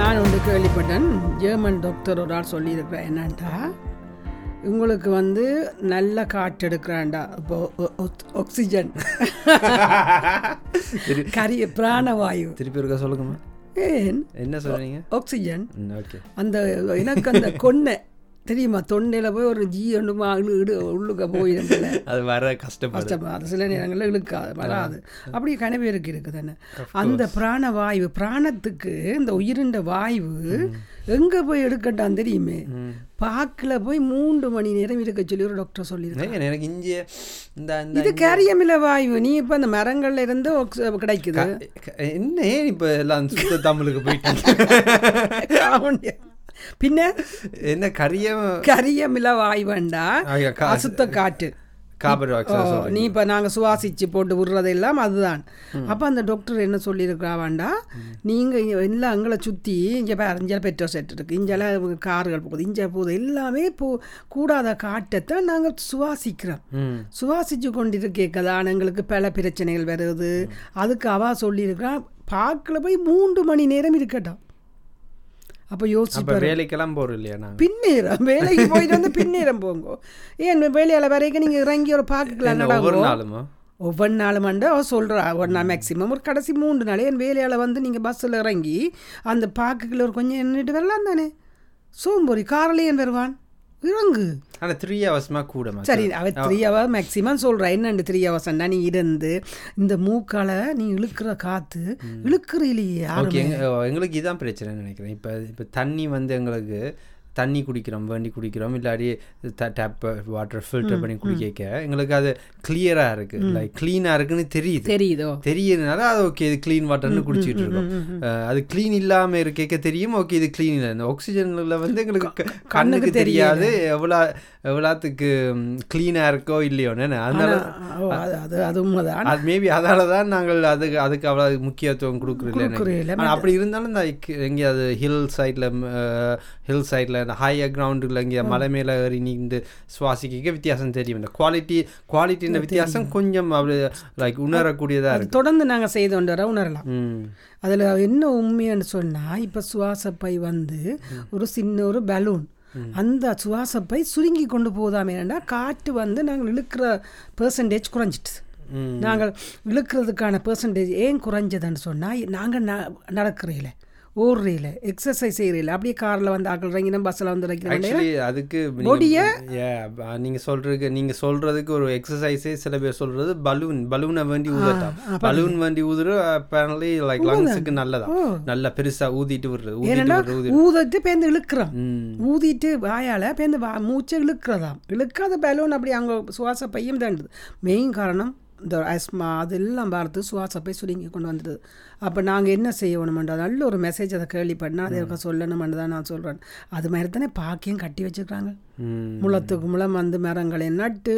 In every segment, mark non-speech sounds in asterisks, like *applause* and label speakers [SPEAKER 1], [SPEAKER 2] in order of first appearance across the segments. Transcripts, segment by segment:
[SPEAKER 1] நான் ஒன்று கேள்விப்பட்டேன். ஜெர்மன் டாக்டர் ஒரு ஆள் சொல்லியிருக்கிறேன் என்னன்ட்டா? உங்களுக்கு வந்து நல்ல காற்று எடுக்கிறான்டா. இப்போ ஆக்சிஜன் கரிய பிராணவாயு.
[SPEAKER 2] திருப்பி இருக்க சொல்லுங்கம்மா.
[SPEAKER 1] ஏன்?
[SPEAKER 2] என்ன சொல்றீங்க?
[SPEAKER 1] ஆக்சிஜன் அந்த எனக்கு அந்த கொன்னை தெரியுமா? தொண்டையில் போய் ஒரு ஜீ ஒன்றுமா இடு உள்ளுக்க போயிடும்ல *laughs*
[SPEAKER 2] அது வர கஷ்டப்படும்
[SPEAKER 1] கஷ்டமா அது சில நேரங்களில் இழுக்காது வராது. அப்படி கனவேருக்கு இருக்குதானே அந்த பிராணவாயு பிராணத்துக்கு இந்த உயிரின்ற வாயு எங்க போய் எடுக்கட்டான் தெரியுமே? பாக்கில் போய் மூன்று மணி நேரம் இருக்க சொல்லி ஒரு டாக்டர் சொல்லியிருக்காங்க
[SPEAKER 2] எனக்கு இங்கே இந்த
[SPEAKER 1] இது கேரியமில்ல வாயு. நீ இப்போ இந்த மரங்கள்ல இருந்து கிடைக்குது.
[SPEAKER 2] என்ன இப்போ எல்லாம் சுத்த தமிழுக்கு போயிட்டு *laughs*
[SPEAKER 1] பின்ன
[SPEAKER 2] என்ன கரிய
[SPEAKER 1] கரியமில்ல வாயு வேண்டா
[SPEAKER 2] ஐயா, கா-
[SPEAKER 1] அசுத்த காற்று நீ இப்போ நாங்கள் சுவாசிச்சு போட்டு விடுறதெல்லாம் அதுதான் அப்போ அந்த டாக்டர் என்ன சொல்லியிருக்கிறா வேண்டா நீங்கள் எல்லாம் அங்களை சுற்றி இங்கே இங்கே பெட்ரோ செட் இருக்குது இங்கெல்லாம் கார்கள் போகுது இங்கே போகுது எல்லாமே போ கூடாத காட்டத்தை நாங்கள் சுவாசிக்கிறோம் சுவாசிச்சு கொண்டிருக்கேக்கதான் எங்களுக்கு பல பிரச்சனைகள் வருது அதுக்கு அவ சொல்லியிருக்கிறா பார்க்கல போய் மூன்று மணி நேரம் இருக்கட்டும் அப்போ யோசிச்சு
[SPEAKER 2] வேலைக்கெல்லாம் போகிறோம் இல்லையா நாங்கள்
[SPEAKER 1] பின்னேறம் வேலைக்கு போயிட்டு வந்து பின்னேறம் போங்க. ஏன் வேலையால் வரைக்கும் நீங்கள் இறங்கி ஒரு பார்க்கலாம்
[SPEAKER 2] ஒவ்வொரு நாளுமா?
[SPEAKER 1] ஒவ்வொரு நாளும் வந்து அவ சொல்கிறா ஒரு நாள் மேக்ஸிமம் ஒரு கடைசி மூன்று நாள் என் வேலையால் வந்து நீங்கள் பஸ்ஸில் இறங்கி அந்த பார்க்குக்குள்ள ஒரு கொஞ்சம் நின்றுட்டு வரலாம் தானே சோம்பொறி காரில் ஏன் வருவான். இறங்கு
[SPEAKER 2] ஆனால் த்ரீ ஹவர்ஸ்மா கூட.
[SPEAKER 1] சரி அவ த்ரீ ஹவர் மேக்ஸிமம் சொல்கிறா என்னண்டு த்ரீ ஹவர்ஸ்னா நீ இருந்து இந்த மூக்கால நீ இழுக்கிற காற்று இழுக்கிற இல்லையே
[SPEAKER 2] எங்களுக்கு இதான் பிரச்சனைன்னு நினைக்கிறேன். இப்போ இப்போ தண்ணி வந்து எங்களுக்கு தண்ணி குடிக்கிறோம் வேண்டி குடிக்கிறோம். இல்லாடி டேப் வாட்டர் ஃபில்டர் பண்ணி குடிக்க எங்களுக்கு அது கிளியராக இருக்குது லைக் க்ளீனாக இருக்குன்னு தெரியுது.
[SPEAKER 1] தெரியுதோ?
[SPEAKER 2] தெரியறதுனால அது ஓகே இது க்ளீன் வாட்டர்னு குடிச்சிட்டு இருக்கோம். அது க்ளீன் இல்லாமல் இருக்க தெரியும். ஓகே இது க்ளீன் இல்லை. இந்த ஆக்சிஜனில் வந்து எங்களுக்கு கண்ணுக்கு தெரியாது. எவ்வளோ எவ்வளோத்துக்கு க்ளீனாக இருக்கோ இல்லையோன்னு அதனால
[SPEAKER 1] அது அது உண்மைதான்.
[SPEAKER 2] அது மேபி அதால தான் நாங்கள் அதுக்கு அதுக்கு அவ்வளோ முக்கியத்துவம் கொடுக்குறதில்ல. ஆனால் அப்படி இருந்தாலும் இந்த எங்கேயாவது ஹில் சைடில் ஹில் சைடில் இந்த ஹையர் கிரவுண்டில் இங்கே மலை மேலே ஏறி நீந்து சுவாசிக்க வித்தியாசம் தெரியும். இந்த குவாலிட்டி குவாலிட்டின்ற வித்தியாசம் கொஞ்சம் அப்படி லைக் உணரக்கூடியதாக இருக்கு.
[SPEAKER 1] தொடர்ந்து நாங்கள் செய்து கொண்டு வர உணரலாம் அதில் என்ன உண்மைன்னு சொன்னால் இப்போ சுவாசப்பை வந்து ஒரு சின்ன ஒரு பலூன் அந்த சுவாசப்பை சுருங்கி கொண்டு போதாமே ஏன்னா காற்று வந்து நாங்கள் இழுக்கிற பெர்சன்டேஜ் குறைஞ்சிட்டு. நாங்கள் இழுக்கிறதுக்கான பெர்சன்டேஜ் ஏன் குறைஞ்சதுன்னு சொன்னால் நாங்கள் ந நடக்கிறீல ஓடுறீல எக்ஸசைஸ் செய்கிறீல அப்படியே காரில் வந்து ஆக்கள் இறங்கினா பஸ்ஸில் வந்து
[SPEAKER 2] ஆக்சுவலி அதுக்கு நீங்கள் சொல்றதுக்கு நீங்கள் சொல்றதுக்கு ஒரு எக்ஸசைஸே சில பேர் சொல்றது பலூன் பலூனை வேண்டி ஊதட்டாம். பலூன் வேண்டி ஊதுற அப்பேரன்லி லைக் லங்ஸுக்கு நல்லதா? நல்லா பெருசா ஊதிட்டு விடுறது ஊதிட்டு
[SPEAKER 1] ஊதிட்டு பேருந்து ஊதிட்டு வாயால் பேருந்து மூச்சை இழுக்கிறதாம். இழுக்காத பலூன் அப்படி அங்கே சுவாச பையும் தாண்டுது. மெயின் காரணம் இந்த அஸ்மா அதெல்லாம் பார்த்து சுவாசப்பை சுருங்கி கொண்டு வந்துடுது அப்போ நாங்கள் என்ன செய்யணுமெண்டா நல்ல ஒரு மெசேஜ் அதை கேள்விப்பட்டா அதை இருக்க சொல்லணுமென்று தான் நான் சொல்கிறேன் அது மாதிரி தானே பாக்கியம் கட்டி வச்சுருக்காங்க. முளத்துக்கு முளம் வந்து மரங்களை நட்டு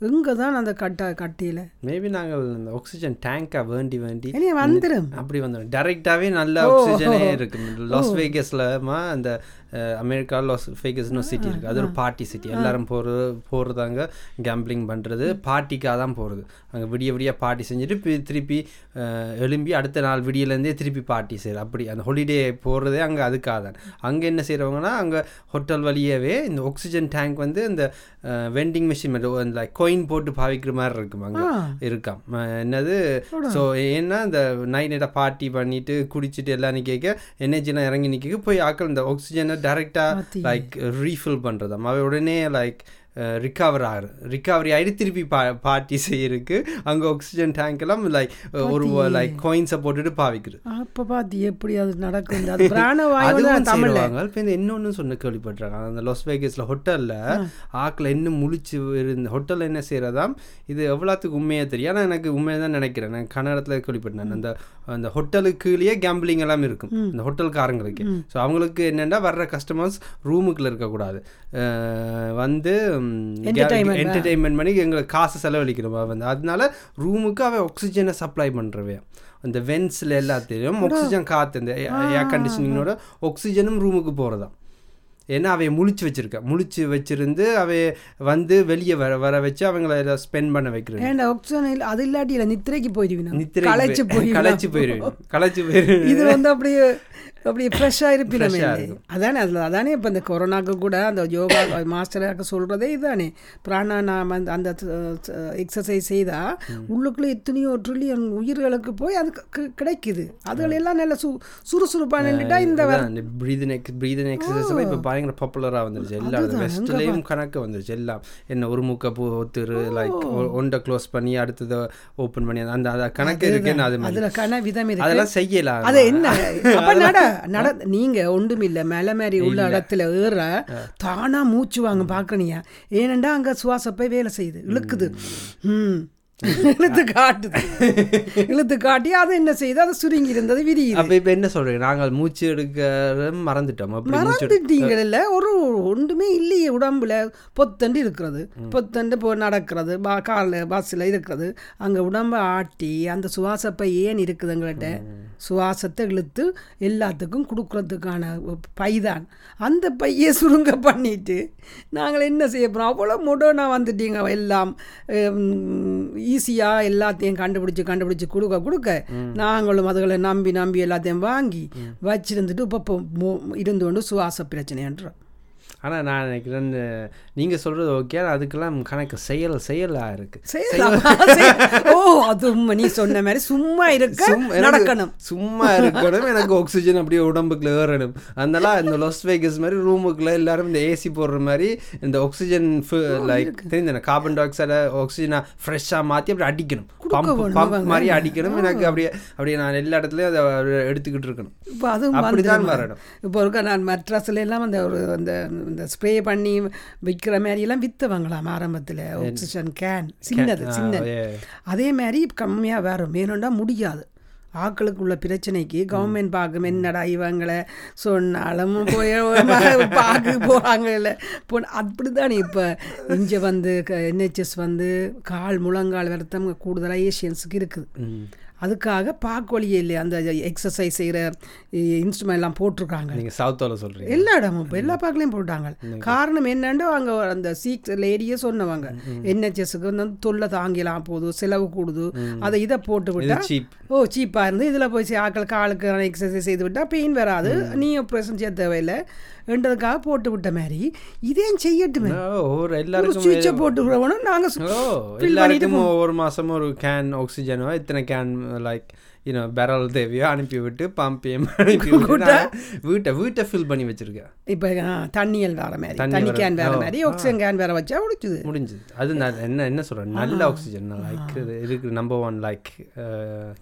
[SPEAKER 1] இங்கே தான் அந்த கட்ட கட்டியில்.
[SPEAKER 2] மேபி நாங்கள் இந்த ஆக்சிஜன் டேங்கை வேண்டி வேண்டி
[SPEAKER 1] வந்துடும்
[SPEAKER 2] அப்படி வந்துடும் டைரெக்டாகவே நல்ல ஆக்சிஜனே இருக்கு லாஸ் வேகஸ்லமா அந்த அமெரிக்கா லாஸ் வேகஸ்னு சிட்டி இருக்குது அது ஒரு பார்ட்டி சிட்டி எல்லாரும் போகிறது போகிறதாங்க கேம்பிளிங் பண்ணுறது பார்ட்டிக்காக தான் போகிறது அங்கே விடிய விடிய பார்ட்டி செஞ்சுட்டு திருப்பி எழும்பி அடுத்த நாள் விடியலேருந்தே திருப்பி பார்ட்டி செய்யுது அப்படி அந்த ஹாலிடே போகிறதே அங்கே அதுக்காக தான் அங்கே என்ன செய்கிறவங்கன்னா அங்கே ஹோட்டல் வழியாவே இந்த ஆக்சிஜன் டேங்க் வந்து இந்த வெண்டிங் மிஷின் லைக் கோயின் போட்டு பாவிக்கிற மாதிரி இருக்கும் அங்கே. இருக்காம். என்னது? ஸோ ஏன்னா இந்த நைட் நைட்டாக பார்ட்டி பண்ணிட்டு குடிச்சிட்டு எல்லாம் கேட்க எனர்ஜிலாம் இறங்கி நிற்க போய் ஆக்கள் இந்த ஆக்சிஜனை டைரெக்டாக லைக் ரீஃபில் பண்ணுறதாம் அவ உடனே லைக் ரிகவர் ஆகுது. ரிகவரி ஆகிட்டு திருப்பி பா பார்ட்டி செய்யறதுக்கு அங்கே ஆக்சிஜன் டேங்க் எல்லாம் லைக் ஒரு லைக் காயின்ஸை போட்டுட்டு பாவிக்குது.
[SPEAKER 1] அப்போ பார்த்து எப்படி அது நடக்கும்
[SPEAKER 2] செய்வாங்க. இப்போ இந்த இன்னொன்று சொன்ன கேள்விப்பட்டிருக்காங்க. அந்த லாஸ் வேகஸில் ஹோட்டலில் ஆக்கில் இன்னும் முழிச்சு இருந்த ஹோட்டலில் என்ன செய்கிறதாம் இது எவ்வளோத்துக்கு உண்மையாக தெரியும். ஆனால் எனக்கு உண்மையாக தான் நினைக்கிறேன். நான் கன்னடத்தில் கேள்விப்பட்டேன். அந்த அந்த ஹோட்டலுக்குள்ளேயே கேம்பிளிங் எல்லாம் இருக்கும். இந்த ஹோட்டல்காரங்களுக்கு ஸோ அவங்களுக்கு என்னென்னா வர்ற கஸ்டமர்ஸ் ரூமுக்குள்ள இருக்கக்கூடாது. வந்து என்டர்டெயின்மெண்ட் பண்ணி எங்களுக்கு காசு செலவழிக்கிறோம் வந்து. அதனால ரூமுக்கு அவன் ஆக்சிஜனை சப்ளை பண்ணுறவே அந்த வென்ஸில் எல்லாத்தையும் ஆக்சிஜன் காற்று இந்த ஏர் கண்டிஷனிங்கோட ஆக்சிஜனும் ரூமுக்கு போகிறதாம் ஏன்னா அவைய முழிச்சு வச்சிருக்க. முழிச்சு வச்சிருந்து அவைய வந்து வெளியே வர வர வச்சு அவங்கள ஸ்பெண்ட் பண்ண வைக்கிறது.
[SPEAKER 1] ஏன்டா இல்ல அது இல்லாட்டி இல்லை நித்திரைக்கு போயிடுவீங்க
[SPEAKER 2] நித்திரை
[SPEAKER 1] களைச்சு போய்
[SPEAKER 2] களைச்சு போயிருவேன் களைச்சு போயிருவேன்
[SPEAKER 1] இது வந்து அப்படியே அப்படியே ஃப்ரெஷ்ஷாக இருப்பினமே. அதானே அதில் அதானே இப்போ இந்த கொரோனாக்கு கூட அந்த யோகா மாஸ்டராக சொல்கிறதே இதுதானே பிராணாயாமம் அந்த அந்த எக்ஸசைஸ் செய்தால் உள்ளுக்குள்ளே எத்தனையோ ட்ரில்லியன் உயிர்களுக்கு போய் அது கிடைக்குது. அதுகளெல்லாம் நல்ல சு இந்த வர-
[SPEAKER 2] இந்த ப்ரீதன் எக்ஸ் ப்ரீதன் எக்ஸசைஸ் இப்போ பயங்கர பாப்புலராக வந்துருச்சு. எல்லா வெஸ்ட்லேயும் கணக்கு வந்துருச்சு. எல்லாம் என்ன ஒரு மூக்க பூ ஒத்துரு லைக் ஒன்றை க்ளோஸ் பண்ணி அடுத்ததை ஓப்பன் பண்ணி அந்த கணக்கு இருக்குன்னு அது
[SPEAKER 1] அதில் கன விதம்
[SPEAKER 2] அதெல்லாம் செய்யலாம்.
[SPEAKER 1] அது என்ன? நட நீங்க ஒன்றுமில்ல மேல மாதிரி உள்ள இடத்துல ஏற தானா மூச்சு வாங்க பாக்கணியா ஏனண்டா அங்க சுவாசப்பை வேலை செய்யுது. இழுக்குது. ம். இழுத்து காட்டுது. இழுத்து காட்டி அது என்ன செய்யுது? அது சுருங்கி இருந்தது விரியுது.
[SPEAKER 2] அப்போ இப்போ என்ன சொல்றீங்க? நாங்கள் மூச்சு எடுக்க மறந்துட்டோம்.
[SPEAKER 1] மறந்துட்டீங்கல்ல ஒரு ஒன்றுமே இல்லையே உடம்புல. பொத்தண்டு இருக்கிறது. பொத்தண்டு போ நடக்கிறது. பா காரில் பஸ்ஸில் இருக்கிறது. அங்கே உடம்பை ஆட்டி அந்த சுவாசப்பை ஏன் இருக்குது எங்கள்கிட்ட சுவாசத்தை இழுத்து எல்லாத்துக்கும் கொடுக்கறதுக்கான பைதான். அந்த பையை சுருங்க பண்ணிட்டு நாங்கள் என்ன செய்ய போகிறோம் அவ்வளோ முடனா வந்துட்டீங்க எல்லாம். ஈஸியாக எல்லாத்தையும் கண்டுபிடிச்சி கண்டுபிடிச்சி கொடுக்க கொடுக்க நாங்களும் அதுகளை நம்பி நம்பி எல்லாத்தையும் வாங்கி வச்சிருந்துட்டு இப்போ இருந்து கொண்டு சுவாச பிரச்சனைன்றோம்.
[SPEAKER 2] ஆனா நான் நினைக்கிறேன் நீங்க சொல்றது ஓகே அதுக்கெல்லாம் கணக்கு செயல் செயலா இருக்கு.
[SPEAKER 1] செய்யலாம். செய்- *laughs* ஓ அது. நீ சொன்ன மாதிரி சும்மா இருக்க நடக்கணும்.
[SPEAKER 2] சும்மா இருக்கணும் எனக்கு ஆக்சிஜன் அப்படியே உடம்புக்குள்ள ஏறணும். அதனால இந்த லொஸ் வேகஸ் மாதிரி ரூமுக்குள்ள எல்லாரும் இந்த ஏசி போடுற மாதிரி இந்த ஆக்சிஜன் லைக் தெரிஞ்சன கார்பன் டை ஆக்சைடை ஆக்சிஜனை ஃப்ரெஷ்ஷாக மாற்றி அப்படி அடிக்கணும். பம்ப் பம்ப் மாதிரி அடிக்கணும். எனக்கு அப்படியே அப்படியே நான் எல்லா இடத்துலையும் அதை எடுத்துக்கிட்டு இருக்கணும்.
[SPEAKER 1] இப்போ அதுவும்
[SPEAKER 2] அப்படிதான். வரணும்.
[SPEAKER 1] இப்போ இருக்க நான் மெட்ராஸ்ல எல்லாம் அந்த ஒரு அந்த இந்த ஸ்ப்ரே பண்ணி விற்கிற மாதிரி எல்லாம் விற்றுவாங்களாம் ஆரம்பத்தில் ஆக்சிஜன் கேன் சின்னது சின்னது. அதே மாதிரி கம்மியாக வரும் வேணும்னா முடியாது. ஆக்களுக்குள்ள பிரச்சனைக்கு கவர்மெண்ட் பார்க்கும் என்னடா இவங்களை சொன்னாலும் போய் *laughs* பார்க்க போகிறாங்கல்ல போ அப்படி தானே இப்போ இங்கே வந்து என்ஹெச்எஸ் வந்து கால் முழங்கால் வருத்தம் கூடுதலாக ஏஷியன்ஸுக்கு இருக்குது. அதுக்காக பார்க்கொழியே இல்லை அந்த எக்ஸசைஸ் செய்கிற இன்ஸ்ட்ருமெண்ட் எல்லாம் போட்டிருக்காங்க.
[SPEAKER 2] நீங்க சவுத்தால சொல்றீங்க.
[SPEAKER 1] எல்லா இடமும் இப்போ எல்லா பார்க்கலையும் போட்டாங்க. காரணம் என்னன்னு அங்கே அந்த சீக் லேடியே சொன்னவங்க. என்ஹெச்எஸ்க்கு வந்து தொல்லை தாங்கிலாம் போகுது செலவு கூடுது. அதை இதை போட்டு விட்டா. ஓ சீப்பாக இருந்து இதில் போய் ஆட்கள் காலுக்கு எக்ஸசைஸ் செய்து விட்டா பெயின் வராது. நீ ஆப்ரேஷன் செய்ய தேவையில்லை. என்றதுக்காக போட்டு விட்ட மாதிரி இதையும் செய்யட்டுமே.
[SPEAKER 2] ஒரு எல்லாருக்கும்
[SPEAKER 1] சுவிட்சை போட்டு விடணும் நாங்கள்
[SPEAKER 2] எல்லாருக்கும் ஒவ்வொரு மாசமும் ஒரு கேன் ஆக்சிஜனோ இத்தனை கேன் லைக் யூனோ பெரல் தேவையோ அனுப்பி விட்டு பம்பையும் அனுப்பி விட்டு வீட்டை வீட்டை ஃபில் பண்ணி வச்சிருக்கேன்
[SPEAKER 1] இப்போ தண்ணியல் வேற மாதிரி.
[SPEAKER 2] தண்ணி
[SPEAKER 1] கேன் வேற மாதிரி ஆக்சிஜன் கேன் வேற வச்சா முடிச்சுது
[SPEAKER 2] முடிஞ்சது. அது நான் என்ன என்ன சொல்றேன்? நல்ல ஆக்சிஜன் லைக் இருக்கு number one like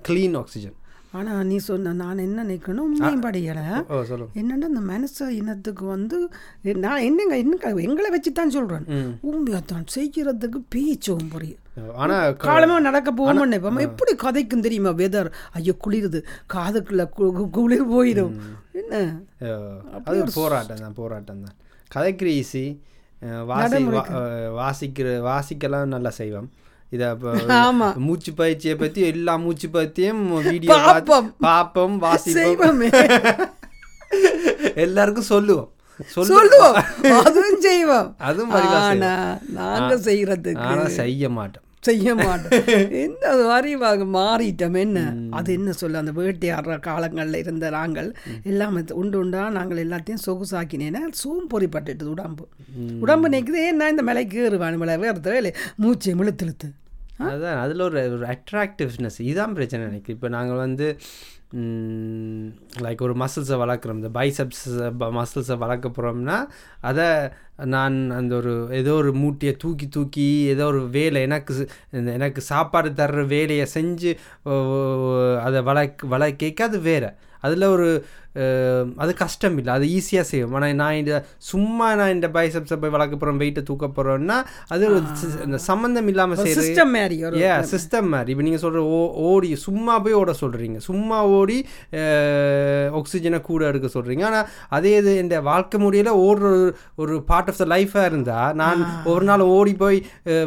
[SPEAKER 2] clean oxygen
[SPEAKER 1] ஆனா நீ சொன்ன நான் என்ன நினைக்கணும்? உண்மையும்
[SPEAKER 2] சொல்லுங்க
[SPEAKER 1] என்னன்னா இந்த மனுஷ இனத்துக்கு வந்து நான் என்னங்க என்ன எங்களை வச்சு தான் சொல்கிறேன் உண்மையாத்தான் செய்கிறதுக்கு பேச்சும் புரியும்
[SPEAKER 2] ஆனா
[SPEAKER 1] காலமா நடக்க போவோம்னு இப்போ எப்படி கதைக்கும் தெரியுமா வெதர் ஐயோ குளிருது. காதுக்குள்ள குளிர் போயிடும். என்ன?
[SPEAKER 2] அது போராட்டம் தான் போராட்டம் தான். கதைக்கிற ஈஸி வாசி வாசிக்கிற வாசிக்கலாம் நல்லா செய்வோம். இதை
[SPEAKER 1] ஆமா.
[SPEAKER 2] மூச்சு பயிற்சியை பத்தி எல்லா மூச்சு பத்தியும் வீடியோ
[SPEAKER 1] பாப்போம்.
[SPEAKER 2] பாப்போம் வாசிப்போம். எல்லாருக்கும் சொல்லுவோம். சொல்லு-
[SPEAKER 1] சொல்லுவோம். அதுவும் செய்வோம்.
[SPEAKER 2] அதுவும்
[SPEAKER 1] ஆனா நாங்க செய்யறதுக்கு
[SPEAKER 2] ஆனா செய்ய மாட்டோம்.
[SPEAKER 1] செய்ய மாட்டோம். என்ன வாங்க மாறிட்டோம் என்ன? அது என்ன சொல்ல அந்த வேட்டையாடுற காலங்களில் இருந்த நாங்கள் எல்லாம் உண்டு உண்டா நாங்கள் எல்லாத்தையும் சொகுசாக்கினேன்னா சோம்பொறிப்பட்டுட்டு உடம்பு. உடம்பு நிற்குது ஏன்னா இந்த மலைக்கு ஏறுவான் மலை வேறு வேலை. மூச்சை இழுத்து இழுத்து.
[SPEAKER 2] அதுதான் அதில் ஒரு ஒரு அட்ராக்டிவ்னஸ் இதுதான் பிரச்சனை எனக்கு. இப்போ நாங்கள் வந்து லைக் ஒரு மசில்ஸை வளர்க்குறோம். இந்த பைசப்ஸ் மசில்ஸை வளர்க்க போகிறோம்னா அதை நான் அந்த ஒரு ஏதோ ஒரு மூட்டையை தூக்கி தூக்கி ஏதோ ஒரு வேலை எனக்கு இந்த எனக்கு சாப்பாடு தர்ற வேலையை செஞ்சு அதை வளர்க்க வளர்க்க அது வேறு. அதில் ஒரு அது கஷ்டம் இல்லை அது ஈஸியாக செய்யும் ஆனால் நான் இந்த சும்மா நான் இந்த பைசப்ஸை போய் வளர்க்க போகிறேன் வெயிட்டை தூக்க போகிறோன்னா அது இந்த சம்மந்தம் இல்லாமல் செய்கிற
[SPEAKER 1] சிஸ்டம் மாதிரி
[SPEAKER 2] ஏ சிஸ்டம் மாதிரி இப்போ நீங்கள் சொல்கிற ஓ ஓடி சும்மா போய் ஓட சொல்கிறீங்க சும்மா ஓடி ஆக்சிஜனை கூட எடுக்க சொல்கிறீங்க ஆனால் அதே இது இந்த வாழ்க்கை முறையில் ஓடுற ஒரு- பார்ட் ஆஃப் த லைஃபாக இருந்தால் நான் ஒரு நாள் ஓடி போய்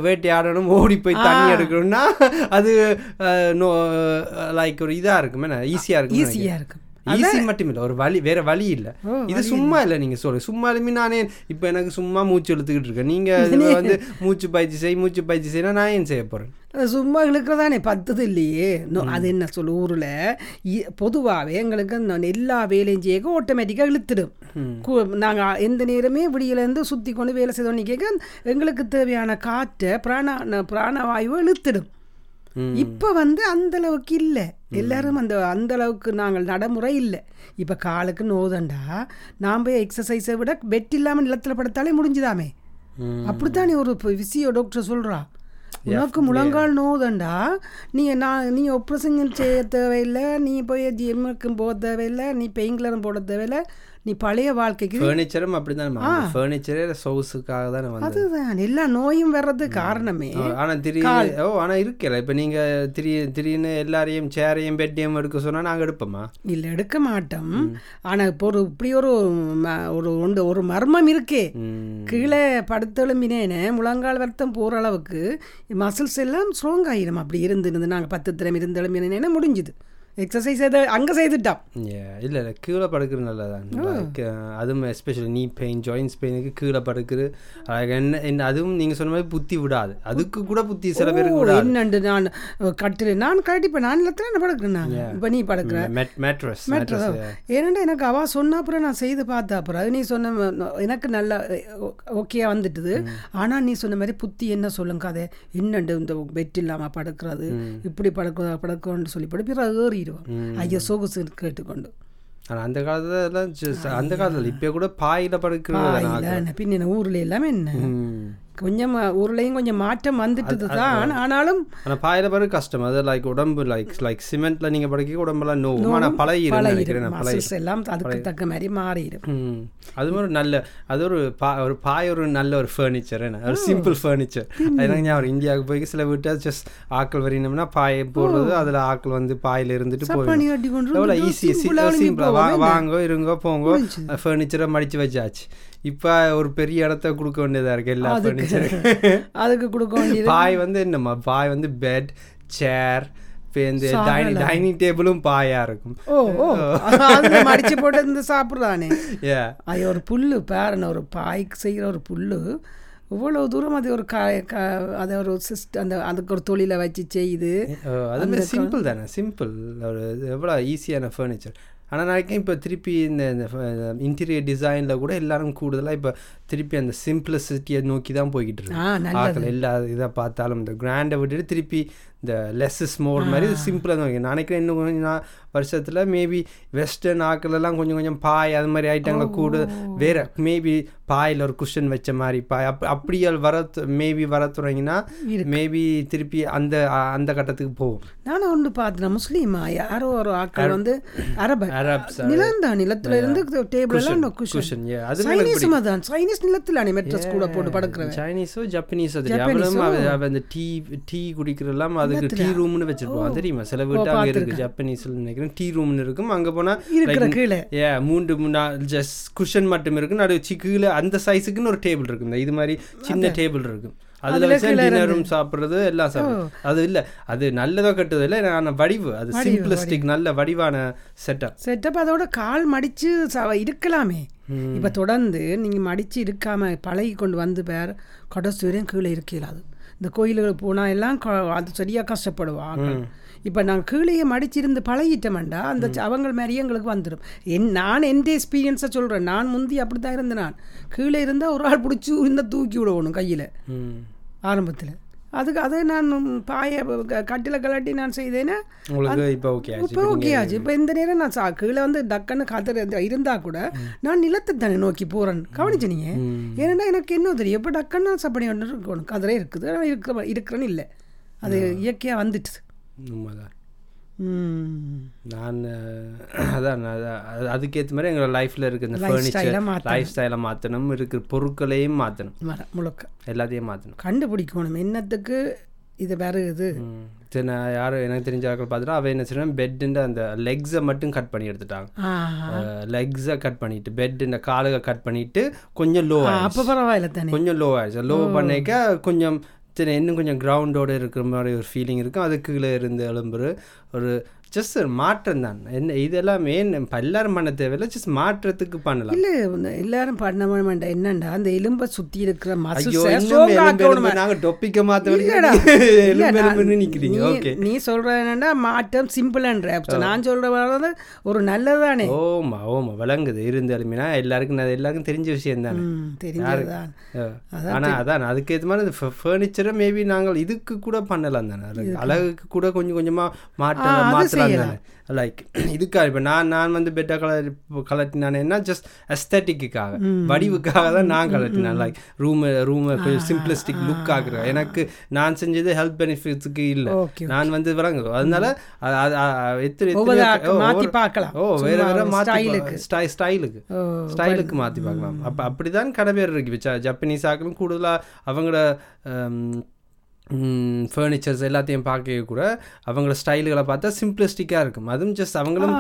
[SPEAKER 2] வேட்டையாடணும் ஓடி போய் தண்ணி எடுக்கணும்னா அது லைக் ஒரு இதாக இருக்கும் ஈஸியாக இருக்கும்
[SPEAKER 1] ஈஸியாக இருக்கும்
[SPEAKER 2] ஈஸி மட்டும் இல்லை ஒரு வழி வேற வழி இல்லை. இது சும்மா இல்லை நீங்க சொல்லுங்க சும்மா இல்லாம நானே இப்போ எனக்கு சும்மா மூச்சு இழுத்துக்கிட்டு இருக்கேன். நீங்க *laughs* இதுல வந்து மூச்சு பயிற்சி செய் மூச்சு பயிற்சி செய்யனா நான் ஏன் செய்ய போறேன்?
[SPEAKER 1] சும்மா இழுக்கிறதானே? பத்துது இல்லையே. அது என்ன சொல்லு ஊரில் பொதுவாகவே எங்களுக்கு எல்லா வேலையும் செய்ய ஆட்டோமேட்டிக்காக இழுத்துடும். நாங்கள் எந்த நேரமே விடியிலேருந்து சுற்றி கொண்டு வேலை செய்தோன்னு கேட்க எங்களுக்கு தேவையான காற்றை பிராண பிராணவாயுவை இழுத்துடும். இப்போ வந்து அந்த அளவுக்கு இல்லை எல்லாரும் அந்த அந்த அளவுக்கு நாங்கள் நடைமுறை இல்லை. இப்போ காலுக்கு நோதண்டா நாம் போய் எக்ஸசைஸை விட பெட் இல்லாமல் நிலத்தில் படுத்தாலே முடிஞ்சுதாமே. அப்படித்தானே ஒரு விசியோ டாக்டர் சொல்றா. உனக்கு முழங்கால் நோதண்டா நீ நான் நீ ஆப்ரேஷன் செய்ய தேவையில்லை நீ போய் ஜிம்முக்கு போக தேவையில்லை நீ பெயின் கிளரும் போட தேவையில்லை நீ பழைய வாழ்க்கைக்கு
[SPEAKER 2] ஃபர்னிச்சரும் அப்படிதான் ஃபர்னிச்சரே சோர்ஸுக்காக தானே வந்து
[SPEAKER 1] அதுதான். எல்லா நோயும் வர்றது காரணமே.
[SPEAKER 2] ஆனா திடீர்னு ஓ ஆனா இருக்கல. இப்ப நீங்க திடீ திடீர்னு எல்லாரையும் சேரையும் பெட்டையும் எடுக்க சொன்னா நாங்க எடுப்போமா?
[SPEAKER 1] இல்லை எடுக்க மாட்டோம். ஆனா இப்போ ஒரு இப்படி ஒரு ஒரு ஒன்று ஒரு மர்மம் இருக்கே. கீழே படுத்தெலும்பினேன்னு முழங்கால் வருத்தம் போகிற அளவுக்கு மசில்ஸ் எல்லாம் ஸ்ட்ராங் ஆயிரும். அப்படி இருந்து இருந்து நாங்கள் பத்து திறம் இருந்து எழும்பினேன்னு முடிஞ்சுது. எக்ஸசைஸ் எதை அங்கே செய்துட்டோம்
[SPEAKER 2] Yeah, இல்ல இல்ல கீழே படுக்கிறது நல்லதான் அஹ், அதுவும் எஸ்பெஷலி நீ பெயின் ஜாயின்ஸ் பெயினுக்கு கீழே Like, என்ன என்ன அதுவும் நீங்க சொன்ன மாதிரி புத்தி விடாது. அதுக்கு கூட புத்தி சில பேருக்கு
[SPEAKER 1] என்னண்டு நான் கட்டில் நான் கட்டிப்பேன். நான் இல்லத்தில் என்ன படுக்கிறேன் இப்போ நீ படுக்கிற?
[SPEAKER 2] மேட்ரஸ்
[SPEAKER 1] ஏனண்டா எனக்கு அவ சொன்ன அப்புறம் நான் செய்து பார்த்தா அப்புறம் அது நீ சொன்ன எனக்கு நல்லா ஓகேயா வந்துட்டுது. ஆனா நீ சொன்ன மாதிரி புத்தி என்ன சொல்லுங்க அதை என்னண்டு இந்த பெட் இல்லாம படுக்கிறது? இப்படி படுக்க படுக்கணும்னு சொல்லி படுப்பிற ஏறிடுவோம் ஐயோ சொகுசு கேட்டுக்கொண்டு.
[SPEAKER 2] ஆனா அந்த காலத்துல அந்த காலத்துல இப்ப கூட பாயில
[SPEAKER 1] என்ன பின்ன ஊர்ல எல்லாமே என்ன. கொஞ்சம் ஊர்லயும் கொஞ்சம் மாற்றம் வந்துட்டுது தான். ஆனாலும்
[SPEAKER 2] ஆனா பாயில படுக்க கஷ்டம். அது லைக் உடம்பு லைக் லைக் சிமெண்ட்ல நீங்க படுக்க உடம்பெல்லாம் நோவும் ஆனா பழகிரும் நினைக்கிறேன் நான் பழகி
[SPEAKER 1] மசில்ஸ் எல்லாம் அதுக்கு தக்க மாதிரி மாறிடும்.
[SPEAKER 2] அது ஒரு நல்ல அது ஒரு பா ஒரு பாய் ஒரு நல்ல ஒரு ஃபர்னிச்சர் என்ன? ஒரு சிம்பிள் ஃபர்னிச்சர் அதனால ஞாபகம் இந்தியாவுக்கு போய் சில வீட்டை ஜஸ்ட் ஆக்கள் வரையணும்னா பாயை போடுறது அதுல ஆக்கள் வந்து பாயில இருந்துட்டு போயிடும்
[SPEAKER 1] கட்டி கொண்டு
[SPEAKER 2] எவ்வளோ
[SPEAKER 1] வந்து
[SPEAKER 2] ஈஸி
[SPEAKER 1] simple ஆ. எழுப்பி
[SPEAKER 2] சிம்பிளா
[SPEAKER 1] போவோம், என்ன?
[SPEAKER 2] வாங்க இருங்க போங்க. ஃபர்னிச்சரை மடிச்சு வச்சாச்சு. இப்ப ஒரு பெரிய இடத்த கொடுக்க வேண்டியதா இருக்கு எல்லா ஃபர்னிச்சருக்கு
[SPEAKER 1] அதுக்கு கொடுக்க வேண்டியது.
[SPEAKER 2] பாய் வந்து என்னம்மா பாய் வந்து பெட் சேர் இந்த டைனிங் டைனிங் டேபிளும் பாயா இருக்கும்.
[SPEAKER 1] ஓ ஓ. மடிச்சு போட்டு இருந்து சாப்பிட்றானே. ஐயோ ஒரு புல்லு பாருன ஒரு பாய்க்கு செய்கிற ஒரு புல்லு. இவ்வளவு தூரம் அது ஒரு க க அதை ஒரு சிஸ்ட் அந்த அதுக்கு ஒரு தொழிலை வச்சு செய்யுது.
[SPEAKER 2] அது மாதிரி சிம்பிள் தானே சிம்பிள் ஒரு எவ்வளோ ஈஸியான ஃபர்னிச்சர் ஆனால் நினைக்கிறேன் இப்போ திருப்பி இந்த இன்டீரியர் டிசைனில் கூட எல்லாரும் கூடுதலாக இப்போ திருப்பி அந்த சிம்பிளிசிட்டியை நோக்கி தான் போய்கிட்டு இருக்கு. எல்லா இதை பார்த்தாலும் இந்த கிராண்டை விட்டுட்டு திருப்பி இந்த லெஸ் இஸ் மோர் மாதிரி சிம்பிளாக தான். நான் நினைக்கிறேன் இன்னும் கொஞ்சம் நான் வருஷத்தில் மேபி வெஸ்டர்ன் ஆக்கள் எல்லாம் கொஞ்சம் கொஞ்சம் பாய் அது மாதிரி ஐட்டங்களை கூட. வேற மேபி பாயில் ஒரு குஷன் வச்ச மாதிரி பாய். அப் அப்படியால் வர மேபி வர தொடங்கினா மேபி திருப்பி அந்த அந்த கட்டத்துக்கு போகும்.
[SPEAKER 1] நானும் ஒன்று பார்த்தேன். முஸ்லீமா யாரோ ஒரு ஆட்கள் வந்து அரப
[SPEAKER 2] அரப்ஸ்
[SPEAKER 1] நிலந்தான் நிலத்துல இருந்து டேபிள் எல்லாம் குஷன்
[SPEAKER 2] அது
[SPEAKER 1] சைனீஸ் தான் சைனீஸ் நிலத்துல அணி மெட்ரஸ் கூட போட்டு படுக்கிறவன்.
[SPEAKER 2] சைனீஸோ ஜப்பனீஸோ தெரியும். அந்த டீ டீ குடிக்கிறதெல்லாம் அதுக்கு டீ ரூம்னு வச்சிருப்போம். தெரியுமா சில வீட்டு அங்கே இருக்கு ஜப்பனீஸ்ல நினைக்கிறேன். டீ ரூம்னு இருக்கும். அங்க போனா
[SPEAKER 1] கீழே.
[SPEAKER 2] ஏ மூன்று மூணு ஜஸ்ட் குஷன் மட்டும் இருக்கு. நடு கீழே அந்த சைஸுக்குன்னு ஒரு டேபிள் இருக்கு இந்த இது மாதிரி சின்ன டேபிள் இருக்கும். அதுல வச்சு டின்னரும் சாப்பிடுறது எல்லாம் சாப்பிடுறது. அது இல்ல. அது நல்லதோ கெட்டதோ இல்லை. நான் வடிவு. அது சிம்பிளிஸ்டிக் நல்ல வடிவான செட்டப்
[SPEAKER 1] செட்டப் அதோட கால் மடிச்சு இருக்கலாமே. இப்ப தொடர்ந்து நீங்க மடிச்சு இருக்காம பழகி கொண்டு வந்து பேர் கடைசி வரையும் கீழே இருக்கலாது. இந்த கோயிலுக்கு போனா எல்லாம் அது சரியா கஷ்டப்படுவாங்க இப்ப நாங்கள் கீழேயே மடிச்சிருந்து பழகிட்டோம்டா அந்த அவங்க மாதிரியே எங்களுக்கு வந்துடும் என் நான் எந்த எக்ஸ்பீரியன்ஸை சொல்றேன்? நான் முந்தி அப்படி தான் இருந்தேன் நான். கீழே இருந்தா ஒரு ஆள் பிடிச்சி இருந்தால் தூக்கி விடணும் கையில. ஆரம்பத்துல. அதுக்கு அதை நான் பாய கட்டில கலாட்டி நான் செய்தேன்னா
[SPEAKER 2] இப்போ ஓகே ஆச்சு.
[SPEAKER 1] இப்போ ஓகே ஆச்சு. இப்போ இந்த நேரம் நான் சா கீழே வந்து டக்குன்னு கதற இருந்தா கூட நான் நிலத்தை தானே நோக்கி போறேன். கவனிச்சு நீங்க? ஏன்னா எனக்கு என்ன தெரியும்? இப்போ டக்குன்னு நான் சப்படி ஒன்று இருக்கணும் கதரே இருக்குது. இருக்கிற இருக்கிறேன்னு இல்லை. அது இயற்கையா வந்துட்டுது
[SPEAKER 2] உண்மைதான்.
[SPEAKER 1] ம்.
[SPEAKER 2] நான் அதான் அதுக்கேற்ற மாதிரி எங்களோட லைஃப்ல இருக்க இந்த ஃபர்னிச்சர். லைஃப் ஸ்டைலை மாற்றணும் இருக்கிற பொருட்களையும் மாற்றணும்
[SPEAKER 1] முழுக்க.
[SPEAKER 2] எல்லாத்தையும் மாற்றணும்
[SPEAKER 1] கண்டுபிடிக்கணும். என்னத்துக்கு இது வருது
[SPEAKER 2] சரி நான் யாரும் எனக்கு தெரிஞ்ச ஆட்கள் பார்த்துட்டு அவன் என்ன செய்யணும் பெட்டுன்ற அந்த லெக்ஸை மட்டும் கட் பண்ணி எடுத்துட்டாங்க. லெக்ஸை கட் பண்ணிட்டு பெட் இந்த காலுக கட் பண்ணிட்டு கொஞ்சம் லோ
[SPEAKER 1] அப்போ பரவாயில்ல
[SPEAKER 2] கொஞ்சம் லோ ஆயிடுச்சு. லோ பண்ணிக்க கொஞ்சம் சரி இன்னும் கொஞ்சம் கிரவுண்டோட இருக்கிற மாதிரி ஒரு ஃபீலிங் இருக்கும். அதுக்குள்ளே கீழே இருந்து எழும்புற ஒரு ஜஸ்ட் ஒரு மாற்றம் தான். என்ன இதெல்லாம் இப்ப எல்லாரும் பண்ண தேவையில்லை? ஜஸ்ட் மாற்றத்துக்கு பண்ணலாம்.
[SPEAKER 1] இல்ல எல்லாரும் பண்ண வேண்டாம் என்னண்டா அந்த எலும்பை சுத்தி இருக்கிற
[SPEAKER 2] ஐயோ
[SPEAKER 1] மசில்ஸ்
[SPEAKER 2] இன்னும் எலும்பு எலும்பு நாங்க டொப்பிக்க மாத்த
[SPEAKER 1] இல்லடா.
[SPEAKER 2] வரைக்கும் *laughs*
[SPEAKER 1] இல்ல,
[SPEAKER 2] எலும்பு
[SPEAKER 1] நான்
[SPEAKER 2] எலும்புன்னு நிக்கிறீங்க.
[SPEAKER 1] நீ-
[SPEAKER 2] ஓகே.
[SPEAKER 1] நீ சொல்ற என்னன்னா மாற்றம் சிம்பிள்ன்ற நான் சொல்ற வந்து ஒரு நல்லதானே
[SPEAKER 2] ஓமா ஓமா விளங்குது. இருந்தாலுமே எல்லாருக்கும் அது எல்லாருக்கும் தெரிஞ்ச விஷயம் தானே.
[SPEAKER 1] ம், தெரிஞ்சதுதான்.
[SPEAKER 2] ஆனா அதான் அதுக்கு ஏற்ற மாதிரி ஃபர்னிச்சரை மேபி நாங்கள் இதுக்கு கூட பண்ணலாம் தானே. அழகுக்கு கூட கொஞ்சம் கொஞ்சமா மாற்ற
[SPEAKER 1] அது
[SPEAKER 2] தானே. லைக் இதுக்கா இப்போ நான் நான் வந்து பெட்டா கலர் கலட்டினானேன்னா ஜஸ்ட் அஸ்தட்டிக்குக்காக வடிவுக்காக தான் நான் கலட்டினேன் லைக் ரூம் ரூம் கொஞ்சம் சிம்பிளிஸ்டிக் லுக் ஆகுறேன் எனக்கு நான் செஞ்சது ஹெல்த் பெனிஃபிட்ஸுக்கு இல்லை. நான் வந்து விளங்கு அதனால எத்தனை
[SPEAKER 1] பார்க்கலாம்.
[SPEAKER 2] ஓ வேற வேற மாத்தி
[SPEAKER 1] ஸ்டைலுக்கு.
[SPEAKER 2] ஸ்டை ஸ்டைலுக்கு. மாற்றி பார்க்கலாம். அப்போ அப்படிதான் கடை பேர் இருக்கு. ஜப்பனீஸ் ஆக்களும் கூடுதலாக அவங்களோட ஃபர்னிச்சர்ஸ் எல்லாத்தையும் பார்க்க கூட அவங்களோட ஸ்டைல்களை பார்த்தா சிம்பிளிஸ்டிக்காக இருக்கும். அதுவும் ஜஸ்ட் அவங்களும்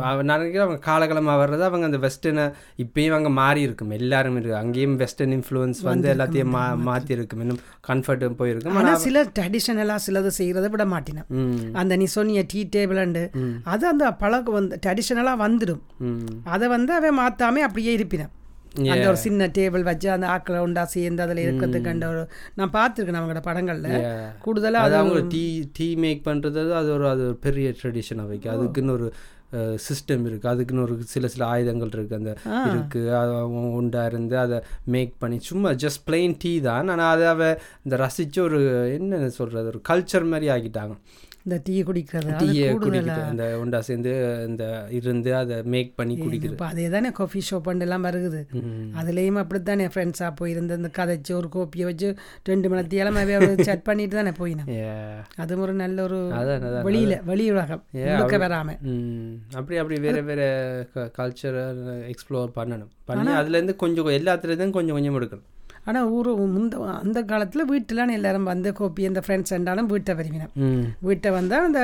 [SPEAKER 2] நான் நினைக்கிறேன் அவங்க காலகாலமாக வர்றது அவங்க அந்த வெஸ்டர்னை இப்பயும் அவங்க மாறி இருக்கும். எல்லாரும் இருக்கு. அங்கேயும் வெஸ்டர்ன் இன்ஃப்ளூயன்ஸ் வந்து எல்லாத்தையும் மா மாற்றி இருக்கும். இன்னும் கம்ஃபர்ட் போயிருக்கும்.
[SPEAKER 1] ஆனா சில ட்ரெடிஷனலா சிலது செய்யறதை விட மாட்டினேன் அந்த நீ சொன்னிய டீ டேபிள் அது அந்த பழக்கம் வந்து ட்ரெடிஷனலா வந்துடும் அதை வந்து அவன் மாத்தாம அப்படியே இருப்பினேன். அந்த ஒரு சின்ன டேபிள் வச்சு அந்த ஆக்களை உண்டா சேர்ந்து அதில் இருக்கிறதுக்கு அந்த ஒரு நான் பார்த்துருக்கேன் அவங்களோட படங்கள்ல.
[SPEAKER 2] Yeah.
[SPEAKER 1] கூடுதலா
[SPEAKER 2] அது அவங்க டீ டீ மேக் பண்ணுறது அது ஒரு அது ஒரு பெரிய ட்ரெடிஷன் அவைக்கு அதுக்குன்னு ஒரு சிஸ்டம் இருக்குது அதுக்குன்னு ஒரு சில சில ஆயுதங்கள் இருக்குது அந்த இருக்குது அது அவங்க உண்டா இருந்து அதை மேக் பண்ணி சும்மா ஜஸ்ட் plain டீ தான். ஆனால் அதை அவ இந்த ரசித்து ஒரு என்ன சொல்கிறது ஒரு கல்ச்சர் மாதிரி ஆக்கிட்டாங்க.
[SPEAKER 1] இந்த டீ குடிக்கிறது
[SPEAKER 2] டீயை குடிக்கிறது அந்த உண்டா சேர்ந்து இந்த இருந்து அதை மேக் பண்ணி குடிக்கிறது.
[SPEAKER 1] இப்போ அதே தானே காஃபி ஷாப் எல்லாம் வருகுது. அதுலேயும் அப்படித்தானே ஃப்ரெண்ட்ஸாக போயிருந்து அந்த கதைச்சு ஒரு கோப்பியை வச்சு ரெண்டு மணி நேரமாவே செட் பண்ணிட்டு தானே போயினேன். *laughs* அது ஒரு நல்ல ஒரு வெளியில வெளி உலகம் உள்ளுக்க வராம.
[SPEAKER 2] ம். அப்படி அப்படி வேற வேற கல்ச்சரை எக்ஸ்ப்ளோர் பண்ணணும். பண்ணி அதுலேருந்து கொஞ்சம் எல்லாத்துலேருந்தும் கொஞ்சம் கொஞ்சம் எடுக்கணும்.
[SPEAKER 1] ஆனா ஊர் முந்த அந்த காலத்துல வீட்டுலாம் எல்லாரும் வந்து கோப்பி அந்த ஃப்ரெண்ட்ஸ் ரெண்டாலும் வீட்டை வருவினேன் வீட்டை வந்தால் அந்த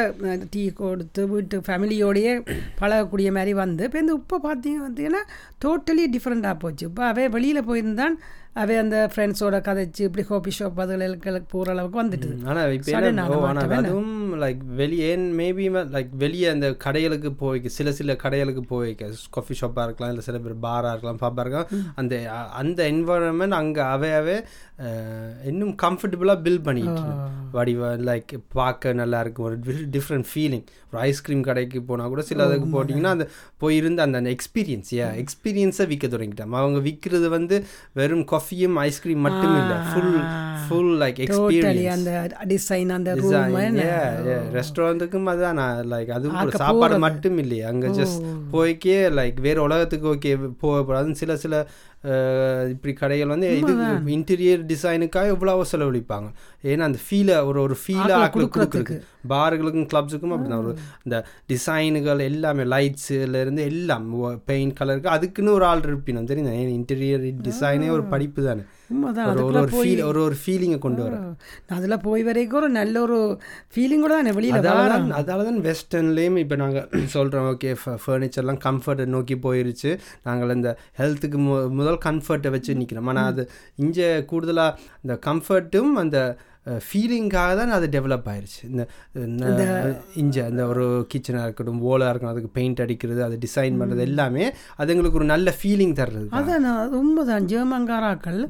[SPEAKER 1] டீ கொடுத்து வீட்டு ஃபேமிலியோடையே பழகக்கூடிய மாதிரி வந்து இப்போ இந்த இப்போ பார்த்தீங்க பார்த்தீங்கன்னா டோட்டலி டிஃப்ரெண்ட்டாக போச்சு. இப்போ அவை வெளியில் போயிருந்தான் அவை அந்த ஃப்ரெண்ட்ஸோட கதைச்சு இப்படி கோபி ஷாப் அதுகளுக்கு போகிற அளவுக்கு வந்துட்டு
[SPEAKER 2] ஆனால் இப்போ? அதுவும் லைக் வெளியே மேபி லைக் வெளியே அந்த கடைகளுக்கு போய்க்க சில சில கடைகளுக்கு போய்க்க காஃபி ஷாப்பாக இருக்கலாம் இல்லை சில பேர் பாராக இருக்கலாம் பப்பாக இருக்கலாம் அந்த அந்த என்வரன்மெண்ட் அங்கே அவையாவே இன்னும் கம்ஃபர்டபுளாக பில்ட் பண்ணிட்டு வடிவ லைக் பார்க்க நல்லா இருக்கும். ஒரு டிஃப்ரெண்ட் ஃபீலிங் ஒரு ஐஸ்கிரீம் கடைக்கு போனால் கூட சில அதுக்கு போட்டிங்கன்னா அந்த போயிருந்து அந்த அந்த எக்ஸ்பீரியன்ஸ் ஏ எக்ஸ்பீரியன்ஸை விற்க தொடங்கிட்டாங்க. அவங்க விற்கிறது வந்து வெறும் காஃபியும் ஐஸ்கிரீம் மட்டும் இல்லை. ஃபுல் ஃபுல் லைக் எக்ஸ்பீரியன்ஸ்
[SPEAKER 1] அந்த டிசைன் அந்த ரூம்
[SPEAKER 2] ரெஸ்டாரண்ட்டுக்கும் அதான் நான் லைக் அது ஒரு சாப்பாடு மட்டும் இல்லையே. அங்கே ஜஸ்ட் போய்க்கே லைக் வேற உலகத்துக்கு ஓகே போகக்கூடாதுன்னு சில சில இப்படி கடைகள் வந்து இது இன்டீரியர் டிசைனுக்காக எவ்வளவோ செலவழிப்பாங்க. ஏன்னா அந்த ஃபீலை ஒரு ஒரு ஃபீலை ஆக்கள் கொடுக்குறதுக்கு. பார்களுக்கும் கிளப்ஸுக்கும் அப்படிதான். ஒரு இந்த டிசைனுகள் எல்லாமே லைட்ஸுல இருந்து எல்லாம் பெயிண்ட் கலருக்கு அதுக்குன்னு ஒரு ஆள் இருப்பினும். தெரியும் இன்டீரியர் டிசைனே ஒரு படிப்பு தானே. ஒரு ஒரு ஒரு ஃபீல் ஒரு ஒரு ஃபீலிங்கை கொண்டு வர.
[SPEAKER 1] அதில் போய் வரைக்கும் ஒரு நல்ல ஒரு ஃபீலிங் கூட தானே வெளியில்
[SPEAKER 2] அதால தான் அதால தான் வெஸ்டர்ன்லேயும் இப்போ நாங்கள் சொல்கிறோம் ஓகே ஃபர்னிச்சர்லாம் கம்ஃபர்ட்டை நோக்கி போயிருச்சு. நாங்கள் இந்த ஹெல்த்துக்கு முதல் கம்ஃபர்ட்டை வச்சு நிற்கிறோம் ஆனால் அது இங்கே கூடுதலாக இந்த கம்ஃபர்ட்டும் அந்த ஃபீலிங்காக தான் அது டெவலப் ஆயிருச்சு. இந்த இங்கே இந்த ஒரு கிச்சனாக இருக்கட்டும் ஓலாக இருக்கட்டும் அதுக்கு பெயிண்ட் அடிக்கிறது அது டிசைன் பண்ணுறது எல்லாமே அது எங்களுக்கு ஒரு நல்ல ஃபீலிங் தர்றது
[SPEAKER 1] அதான் உண்மைதான். ஜெர்மன்காராக்கள்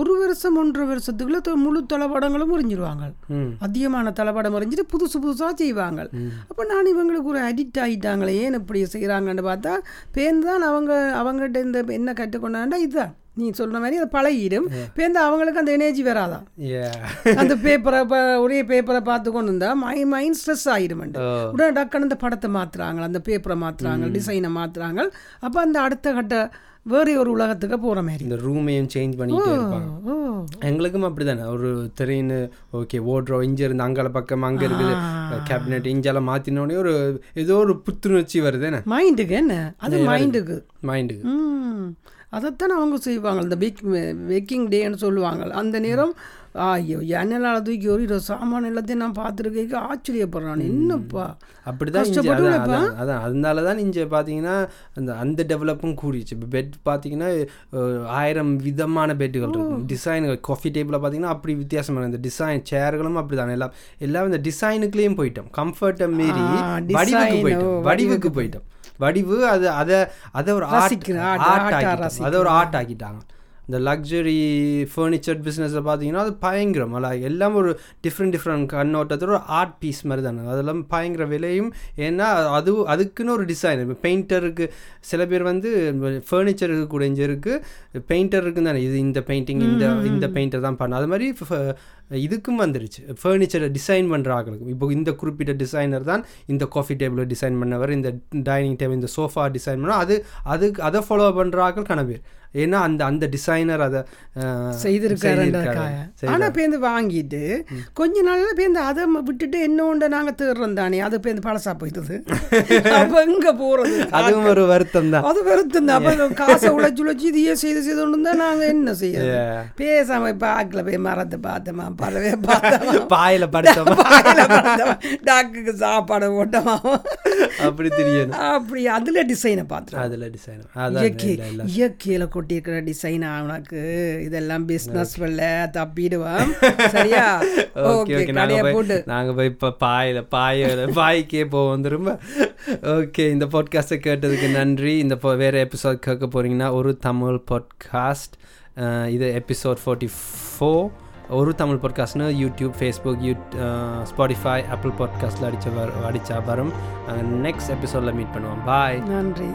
[SPEAKER 1] ஒரு வருஷம் ஒன்றரை வருஷத்துக்குள்ள முழு தளபடங்களும் முறிஞ்சிருவாங்க. அதிகமான தளபடம் முறிஞ்சிட்டு புதுசு புதுசாக செய்வாங்க. அப்போ நான் இவங்களுக்கு ஒரு அடிக்ட் ஆகிட்டாங்களே ஏன் இப்படி செய்கிறாங்கன்னு பார்த்தா பேருந்து தான் அவங்க அவங்ககிட்ட இந்த என்ன கற்றுக்கொண்டாண்டா இதுதான். நீ சொல்ற மாதிரி அது பழகிடும். பேருந்து அவங்களுக்கு அந்த எனர்ஜி வராதான் அந்த பேப்பரை ஒரே பேப்பரை பார்த்து கொண்டு இருந்தா மை மைண்ட் ஸ்ட்ரெஸ் ஆயிடுமெண்டு உடனே டக்குன்னு இந்த படத்தை மாத்துறாங்க அந்த பேப்பரை மாத்துறாங்க டிசைனை மாத்துறாங்க. அப்போ அந்த அடுத்த கட்ட வேறு ஒரு உலகத்துக்கு போற மாதிரி.
[SPEAKER 2] இந்த ரூமையும் சேஞ்ச் இருப்பாங்க.
[SPEAKER 1] ஓ
[SPEAKER 2] எங்களுக்கும் அப்படிதானே. ஒரு திரைன்னு ஓகே ஓடுறோம் இங்கே இருந்து அங்கால பக்கம் அங்கே இருக்குது. கேபினெட் இங்கெல்லாம் மாற்றினோடனே ஒரு ஏதோ ஒரு புத்துணர்ச்சி வருதுன்னு
[SPEAKER 1] மைண்டுக்கு என்ன? அது மைண்டுக்கு
[SPEAKER 2] மைண்டுக்கு
[SPEAKER 1] அதைத்தான் அவங்க செய்வாங்க. இந்த பேக் பேக்கிங் டேன்னு சொல்லுவாங்க அந்த நேரம் ஐயோ ஜன்னலால் தூக்கி ஒரு இரு சாமான் எல்லாத்தையும் நான் பார்த்துருக்கேன் ஆச்சரியப்படுறான் என்னப்பா?
[SPEAKER 2] அப்படிதான் அதான்? அதான் அதான். அதனால தான் இங்கே பார்த்தீங்கன்னா அந்த அந்த டெவலப்பும் கூடிச்சு இப்போ பெட் பார்த்தீங்கன்னா ஆயிரம் விதமான பெட்டுகள் இருக்கும் டிசைன் காஃபி டேபிளில் பார்த்தீங்கன்னா அப்படி வித்தியாசமான இந்த டிசைன் சேர்களும் அப்படி தானே எல்லாம் எல்லாம் இந்த டிசைனுக்குள்ளேயும் போயிட்டோம். கம்ஃபர்ட்டை மீறி வடிவுக்கு போயிட்டோம். வடிவுக்கு போயிட்டோம். வடிவு அது அதை அதை ஒரு ஆர்ட் ஆர்ட் அதை ஒரு ஆர்ட் ஆக்கிட்டாங்க இந்த லக்ஸரி ஃபர்னிச்சர் பிஸ்னஸில் பார்த்தீங்கன்னா அது பயங்கரம். அல்ல எல்லாம் ஒரு டிஃப்ரெண்ட் டிஃப்ரெண்ட் கண்ணோட்டத்தோட ஒரு ஆர்ட் பீஸ் மாதிரி தானே. அதெல்லாம் பயங்கர விலையும். ஏன்னா அது அதுக்குன்னு ஒரு டிசைன் இப்போ பெயிண்டருக்கு சில பேர் வந்து ஃபர்னிச்சருக்கு கூட இங்கே இருக்குது பெயிண்டருக்கு தானே. இது இந்த பெயிண்டிங் இந்த இந்த பெயிண்டர் தான் பண்ண. அது மாதிரி இதுக்கும் வந்துருச்சு. ஃபர்னிச்சரை டிசைன் பண்ணுற ஆட்களுக்கும் இப்போ இந்த குறிப்பிட்ட டிசைனர் தான் இந்த காஃபி டேபிளை டிசைன் பண்ணவர். இந்த டைனிங் டேபிள் இந்த சோஃபா டிசைன் பண்ண. அது அதுக்கு அதை ஃபாலோ பண்ணுற ஆட்கள் கன பேர். ஏன்னா அந்த அந்த டிசைனர் அதை செய்திருக்காரு.
[SPEAKER 1] ஆனால் பேருந்து வாங்கிட்டு கொஞ்ச நாள்ல பேருந்து அதை விட்டுட்டு என்ன உண்டு நாங்கள் தேடுறோம் தானே. அது பேருந்து பழசா போயிடுது *laughs* அப்போ எங்கே போகிறது
[SPEAKER 2] அதுவும் ஒரு வருத்தம் தான்.
[SPEAKER 1] அது வருத்தம் தான். அப்போ காசை உழைச்சி உழைச்சி இதையே செய்து செய்து கொண்டு இருந்தால் நாங்கள் என்ன செய்ய. பேசாம இப்போ ஆக்கில் போய் மரத்தை பார்த்தோமா பறவை பார்த்தோமா? *laughs*
[SPEAKER 2] பாயில படுத்தமா? *laughs*
[SPEAKER 1] பார்த்தோமா, டாக்குக்கு சாப்பாடு ஓட்டமா?
[SPEAKER 2] அப்படி தெரியணும்.
[SPEAKER 1] அப்படி அதில் டிசைனை பார்த்துருவோம்
[SPEAKER 2] அதுல டிசைன்
[SPEAKER 1] இயற்கை. இயற்கையில கொட்டியிருக்கிற டிசைன் உனக்கு? இதெல்லாம் பிஸ்னஸ் வெள்ள தப்பிடுவான் சரியா? *laughs*
[SPEAKER 2] ஓகே
[SPEAKER 1] ஓகே
[SPEAKER 2] ஓகே நாங்க
[SPEAKER 1] கடையை
[SPEAKER 2] போய்
[SPEAKER 1] போட்டு.
[SPEAKER 2] நாங்க போய் இப்போ பாயில பாய பாய்க்கே போவோம் திரும்ப ஓகே இந்த பாட்காஸ்ட்டை கேட்டதுக்கு நன்றி. இந்த வேற எபிசோட் கேட்க போறீங்கன்னா ஒரு தமிழ் பாட்காஸ்ட் இது எபிசோட் ஃபார்ட்டி ஃபோர் ஒரு தமிழ் பாட்காஸ்ட்னு யூடியூப் ஃபேஸ்புக் யூ ஸ்பாடிஃபை ஆப்பிள் பாட்காஸ்ட்டில் அடிச்ச வர அடிச்சா வரும். நெக்ஸ்ட் எபிசோடில் மீட் பண்ணுவோம். பாய்
[SPEAKER 1] நன்றி.